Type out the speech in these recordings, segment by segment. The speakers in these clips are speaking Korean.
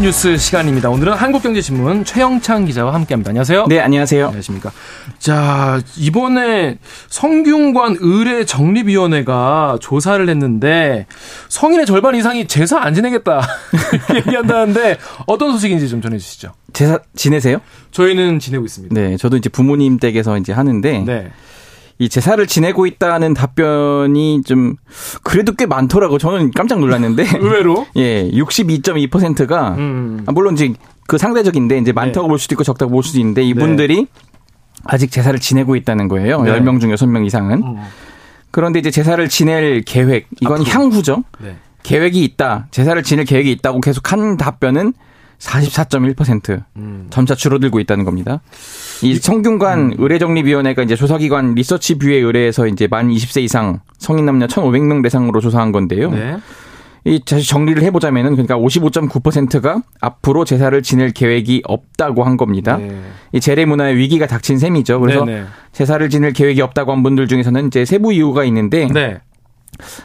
뉴스 시간입니다. 오늘은 한국경제신문 최영창 기자와 함께합니다. 안녕하세요. 네, 안녕하세요. 안녕하십니까. 자, 이번에 성균관 의뢰 정립위원회가 조사를 했는데 성인의 절반 이상이 제사 안 지내겠다 얘기한다는데 어떤 소식인지 좀 전해주시죠. 제사 지내세요? 저희는 지내고 있습니다. 네, 저도 이제 부모님 댁에서 이제 하는데 네. 이 제사를 지내고 있다는 답변이 좀 그래도 꽤 많더라고. 저는 깜짝 놀랐는데 의외로 예, 62.2%가 음. 아, 물론 이제 그 상대적인데 이제 많다고 네. 볼 수도 있고 적다고 볼 수도 있는데 이분들이 아직 제사를 지내고 있다는 거예요. 네. 10명 중 6명 이상은. 음. 그런데 이제 제사를 지낼 계획, 이건 앞으로. 향후죠. 네. 계획이 있다. 제사를 지낼 계획이 있다고 계속 한 답변은 44.1%. 음. 점차 줄어들고 있다는 겁니다. 이 성균관 의뢰정립위원회가 이제 조사기관 리서치뷰에 의뢰해서 이제 만 20세 이상 성인 남녀 1,500명 대상으로 조사한 건데요. 네. 이 다시 정리를 해보자면은 그러니까 55.9%가 앞으로 제사를 지낼 계획이 없다고 한 겁니다. 네. 이 재래 문화의 위기가 닥친 셈이죠. 그래서 네네. 제사를 지낼 계획이 없다고 한 분들 중에서는 이제 세부 이유가 있는데 네.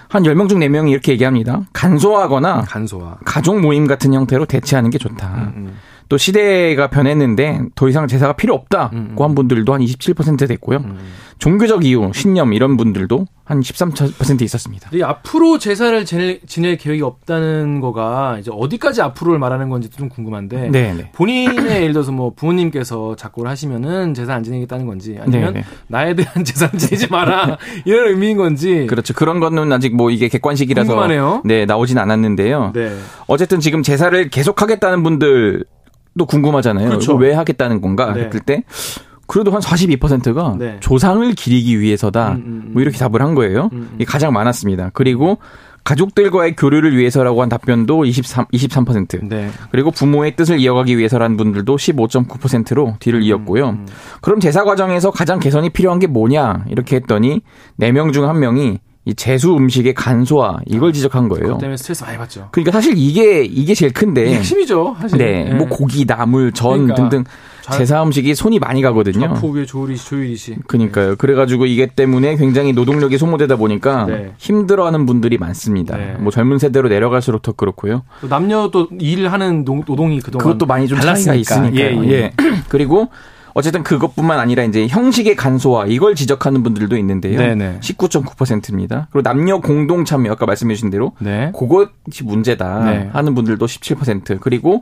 한 10명 중 4명이 이렇게 얘기합니다. 간소하거나 간소화. 가족 모임 같은 형태로 대체하는 게 좋다. 음. 또 시대가 변했는데 더 이상 제사가 필요 없다고 음. 한 분들도 한 27% 됐고요. 음. 종교적 이유, 신념 이런 분들도 한 13% 있었습니다. 이 앞으로 제사를 지낼, 지낼 계획이 없다는 거가 이제 어디까지 앞으로를 말하는 건지 좀 궁금한데 네, 네. 본인의 예를 들어서 뭐 부모님께서 작고를 하시면은 제사 안 지내겠다는 건지 아니면 네, 네. 나에 대한 제사는 지내지 마라 이런 의미인 건지 그렇죠. 그런 거는 아직 뭐 이게 객관식이라서 궁금하네요. 네, 나오진 않았는데요. 네. 어쨌든 지금 제사를 계속 하겠다는 분들 도 궁금하잖아요. 그렇죠. 왜 하겠다는 건가 네. 했을 때 그래도 한 42%가 네. 조상을 기리기 위해서다. 음, 음, 음. 뭐 이렇게 답을 한 거예요. 음, 음. 이게 가장 많았습니다. 그리고 가족들과의 교류를 위해서라고 한 답변도 23, 23%. 네. 그리고 부모의 뜻을 이어가기 위해서라는 분들도 15.9%로 뒤를 이었고요. 음. 그럼 제사 과정에서 가장 개선이 필요한 게 뭐냐? 이렇게 했더니 4명 중 1명이 이 제수 음식의 간소화 이걸 지적한 거예요. 때문에 스트레스 많이 받죠. 그러니까 사실 이게 이게 제일 큰데 이게 핵심이죠, 사실. 네, 뭐 고기, 나물, 전 그러니까. 등등 자- 제사 음식이 손이 많이 가거든요. 자포구의 조리시, 조유리시. 그러니까요. 그래가지고 이게 때문에 굉장히 노동력이 소모되다 보니까 네. 힘들어하는 분들이 많습니다. 네. 뭐 젊은 세대로 내려갈수록 더 그렇고요. 또 남녀 또 일하는 노- 노동이 그동안 그것도 많이 좀 차이가 달랐으니까. 있으니까요. 예, 예. 예. 그리고 어쨌든 그것뿐만 아니라 이제 형식의 간소화 이걸 지적하는 분들도 있는데요. 네네. 19.9%입니다. 그리고 남녀 공동 참여 아까 말씀해 주신 대로 네. 그것이 문제다 네. 음. 하는 분들도 17% 그리고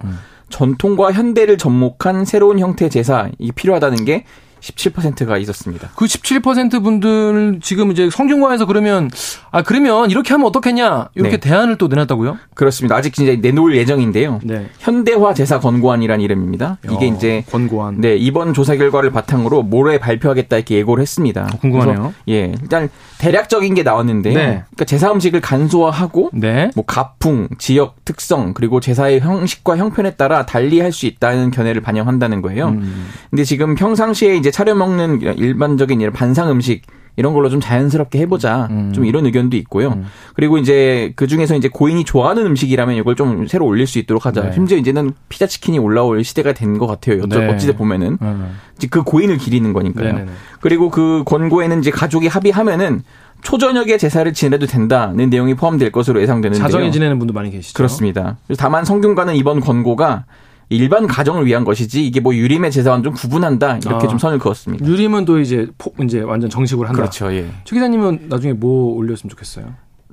전통과 현대를 접목한 새로운 형태 제사 이 필요하다는 게 17%가 있었습니다. 그 17% 분들 지금 이제 성균관에서 그러면 아 그러면 이렇게 하면 어떻겠냐 이렇게 네. 대안을 또 내놨다고요? 그렇습니다. 아직 이제 내놓을 예정인데요. 네. 현대화 제사 권고안이라는 이름입니다. 이게 어, 이제 권고안. 네, 이번 조사 결과를 바탕으로 모레 발표하겠다 이렇게 예고를 했습니다. 어, 궁금하네요. 예, 일단 대략적인 게 나왔는데요. 네. 그러니까 제사 음식을 간소화하고 네. 뭐 가풍, 지역 특성 그리고 제사의 형식과 형편에 따라 달리 할 수 있다는 견해를 반영한다는 거예요. 음. 근데 지금 평상시에 이제 차려 먹는 일반적인 이런 반상 음식 이런 걸로 좀 자연스럽게 해보자. 음. 좀 이런 의견도 있고요. 음. 그리고 이제 그 중에서 이제 고인이 좋아하는 음식이라면 이걸 좀 새로 올릴 수 있도록 하자. 네. 심지어 이제는 피자 치킨이 올라올 시대가 된 것 같아요. 어찌, 네. 어찌돼 보면은 음. 이제 그 고인을 기리는 거니까요. 네네네. 그리고 그 권고에는 이제 가족이 합의하면은 초저녁에 제사를 지내도 된다는 내용이 포함될 것으로 예상되는데요. 자정에 지내는 분도 많이 계시죠. 그렇습니다. 다만 성균관은 이번 권고가 일반 가정을 위한 것이지 이게 뭐 유림의 제사와는 좀 구분한다 이렇게 아. 좀 선을 그었습니다. 유림은 또 이제 포, 이제 완전 정식으로 한다. 그렇죠. 예. 최 기자님은 나중에 뭐 올렸으면 좋겠어요?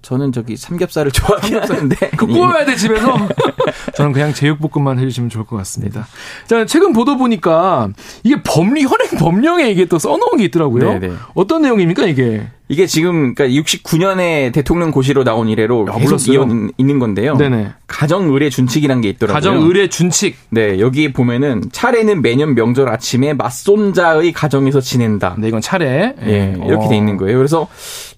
저는 저기 삼겹살을 좋아하긴 하는데 그 구워야 돼 집에서. 저는 그냥 제육볶음만 해주시면 좋을 것 같습니다. 자 최근 보도 보니까 이게 법리 현행 법령에 이게 또 써놓은 게 있더라고요. 네네. 어떤 내용입니까 이게? 이게 지금 그러니까 69년에 대통령 고시로 나온 이래로 야, 계속. 이어 있는 건데요. 네네. 가정 의례 준칙이라는 게 있더라고요. 가정 의례 준칙. 네, 여기 보면은 차례는 매년 명절 아침에 맞손자의 가정에서 지낸다. 네 이건 차례. 예, 이렇게 어. 돼 있는 거예요. 그래서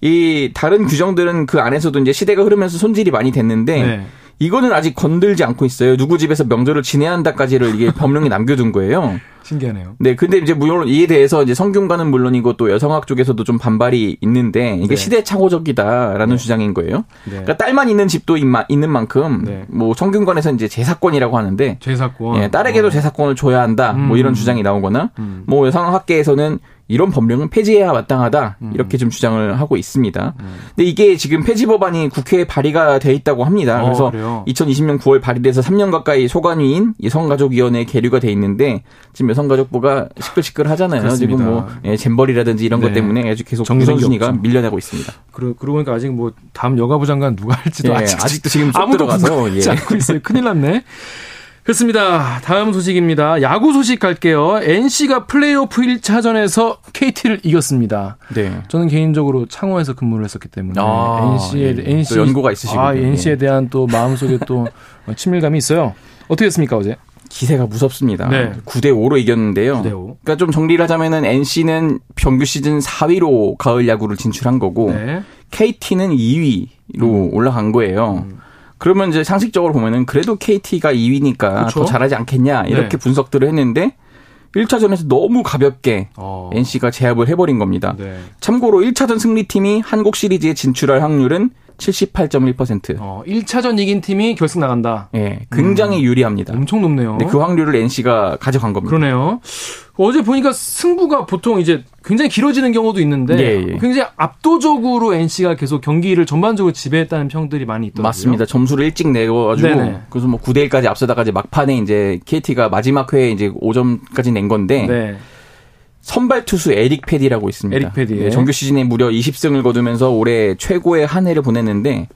이 다른 규정들은 그 안에서도 이제 시대가 흐르면서 손질이 많이 됐는데 네. 이거는 아직 건들지 않고 있어요. 누구 집에서 명절을 지내야 한다까지를 이게 법령에 남겨둔 거예요. 신기하네요. 네, 근데 이제 물론 이에 대해서 이제 성균관은 물론이고 또 여성학 쪽에서도 좀 반발이 있는데 이게 네. 시대착오적이다라는 주장인 거예요. 네. 그러니까 딸만 있는 집도 있마- 있는 만큼 네. 뭐 성균관에서 이제 제사권이라고 하는데 제사권. 예, 딸에게도 어. 제사권을 줘야 한다. 뭐 음. 이런 주장이 나오거나 음. 뭐 여성학계에서는 이런 법령은 폐지해야 마땅하다 음. 이렇게 좀 주장을 하고 있습니다. 근데 이게 지금 폐지 법안이 국회에 발의가 돼 있다고 합니다. 어, 그래서 그래요? 2020년 9월 발의돼서 3년 가까이 소관위인 여성가족위원회에 계류가 돼 있는데 지금 여성 가족부가 시끌시끌 하잖아요. 그렇습니다. 지금 뭐 예, 잼버리라든지 이런 네. 것 때문에 아주 계속 우선순위가 없죠. 밀려나고 있습니다. 그러, 그러고 보니까 아직 뭐 다음 여가부 장관 누가 할지도 예, 아직 아직도 지금 쏙 아무도 들어가서 궁금하지 예. 않고 있어요. 큰일 났네. 그렇습니다. 다음 소식입니다. 야구 소식 갈게요. NC가 플레이오프 1차전에서 KT를 이겼습니다. 네. 저는 개인적으로 창원에서 근무를 했었기 때문에 아, NC에 예. NC 또 연고가 있으시군요. 아, NC에 예. 대한 또 마음속에 또 친밀감이 있어요. 어떻게 됐습니까 어제? 기세가 무섭습니다. 네. 9대 5로 이겼는데요. 9대 5. 그러니까 좀 정리를 하자면은 NC는 정규 시즌 4위로 가을 야구를 진출한 거고 네. KT는 2위로 올라간 거예요. 그러면 이제 상식적으로 보면은 그래도 KT가 2위니까 그쵸? 더 잘하지 않겠냐 이렇게 네. 분석들을 했는데 1차전에서 너무 가볍게 어. NC가 제압을 해버린 겁니다. 네. 참고로 1차전 승리팀이 한국 시리즈에 진출할 확률은 78.1%. 어, 1차전 이긴 팀이 결승 나간다. 예, 굉장히 유리합니다. 엄청 높네요. 근데 그 확률을 NC가 가져간 겁니다. 그러네요. 어제 보니까 승부가 보통 이제 굉장히 길어지는 경우도 있는데 예, 예. 굉장히 압도적으로 NC가 계속 경기를 전반적으로 지배했다는 평들이 많이 있더라고요. 맞습니다. 점수를 일찍 내가지고 네네. 그래서 뭐 9대 1까지 앞서다가 이제 막판에 이제 KT가 마지막 회에 이제 5점까지 낸 건데 네. 선발 투수 에릭 패디라고 있습니다. 에릭 패디. 네, 정규 시즌에 무려 20승을 거두면서 올해 최고의 한 해를 보냈는데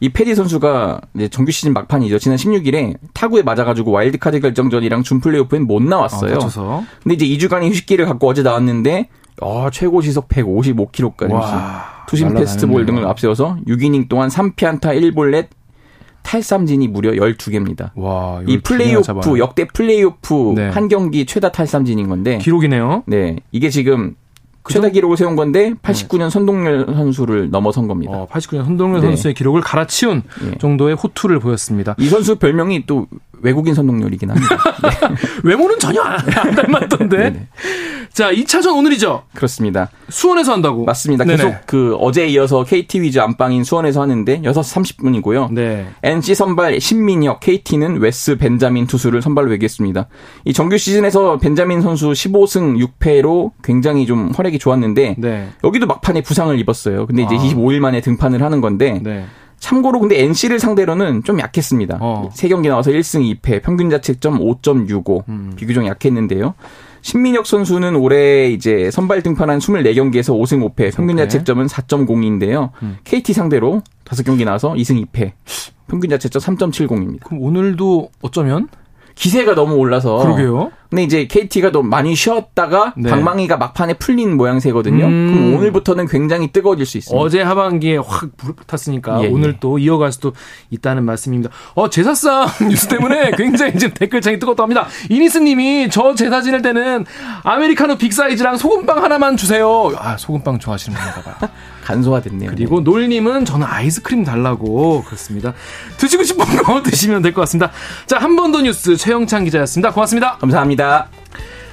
이 페디 선수가 이제 정규 시즌 막판이죠. 지난 16일에 타구에 맞아가지고 와일드카드 결정전이랑 준 플레이오프엔 못 나왔어요. 아, 다쳐서. 근데 이제 2주간의 휴식기를 갖고 어제 나왔는데 어, 최고 시속 155km까지 와, 투심. 패스트볼 등을 앞세워서 6이닝 동안 3피안타 1볼넷 탈삼진이 무려 12개입니다. 와, 이 플레이오프 잡아요. 역대 플레이오프 네. 한 경기 최다 탈삼진인 건데 기록이네요. 네 이게 지금 최다 기록을 세운 건데 89년 선동열 선수를 넘어선 겁니다. 어, 89년 선동열 네. 선수의 기록을 갈아치운 예. 정도의 호투를 보였습니다. 이 선수 별명이 또 외국인 선동열이긴 합니다. 외모는 전혀 안, 안 닮았던데. 자, 2차전 오늘이죠. 그렇습니다. 수원에서 한다고. 맞습니다. 네네. 계속 그 어제에 이어서 KT 위즈 안방인 수원에서 하는데 6시 30분이고요. 네. NC 선발 신민혁, KT는 웨스 벤자민 투수를 선발로 외겠습니다. 이 정규 시즌에서 벤자민 선수 15승 6패로 굉장히 좀 활약이 좋았는데 네. 여기도 막판에 부상을 입었어요. 근데 이제 아. 25일 만에 등판을 하는 건데 네. 참고로 근데 NC를 상대로는 좀 약했습니다. 어. 세 경기 나와서 1승 2패, 평균 자책점 5.65. 음. 비교적 약했는데요. 신민혁 선수는 올해 이제 선발 등판한 24경기에서 5승 5패, 평균. 자책점은 4.02인데요. 음. KT 상대로 5경기 나와서 2승 2패, 평균 자책점 3.70입니다. 그럼 오늘도 어쩌면? 기세가 너무 올라서 그러게요. 근데 이제 KT가 또 많이 쉬었다가 네. 방망이가 막판에 풀린 모양새거든요. 음. 그럼 오늘부터는 굉장히 뜨거워질 수 있습니다. 어제 하반기에 확 불탔으니까 예, 오늘 예. 또 이어갈 수도 있다는 말씀입니다. 어, 제사상 뉴스 때문에 굉장히 지금 댓글창이 뜨겁다 합니다. 이니스 님이 저 제사 지낼 때는 아메리카노 빅사이즈랑 소금빵 하나만 주세요. 아, 소금빵 좋아하시는 분인가 봐요. 간소화됐네요. 그리고 놀님은 저는 아이스크림 달라고 그렇습니다. 드시고 싶은 거 드시면 될 것 같습니다. 자, 한 번 더 뉴스 최형창 기자였습니다. 고맙습니다. 감사합 니다.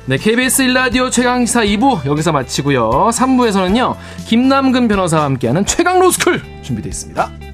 네, KBS 1라디오 최강시사 2부 여기서 마치고요. 3부에서는요. 김남근 변호사와 함께하는 최강 로스쿨 준비되어 있습니다.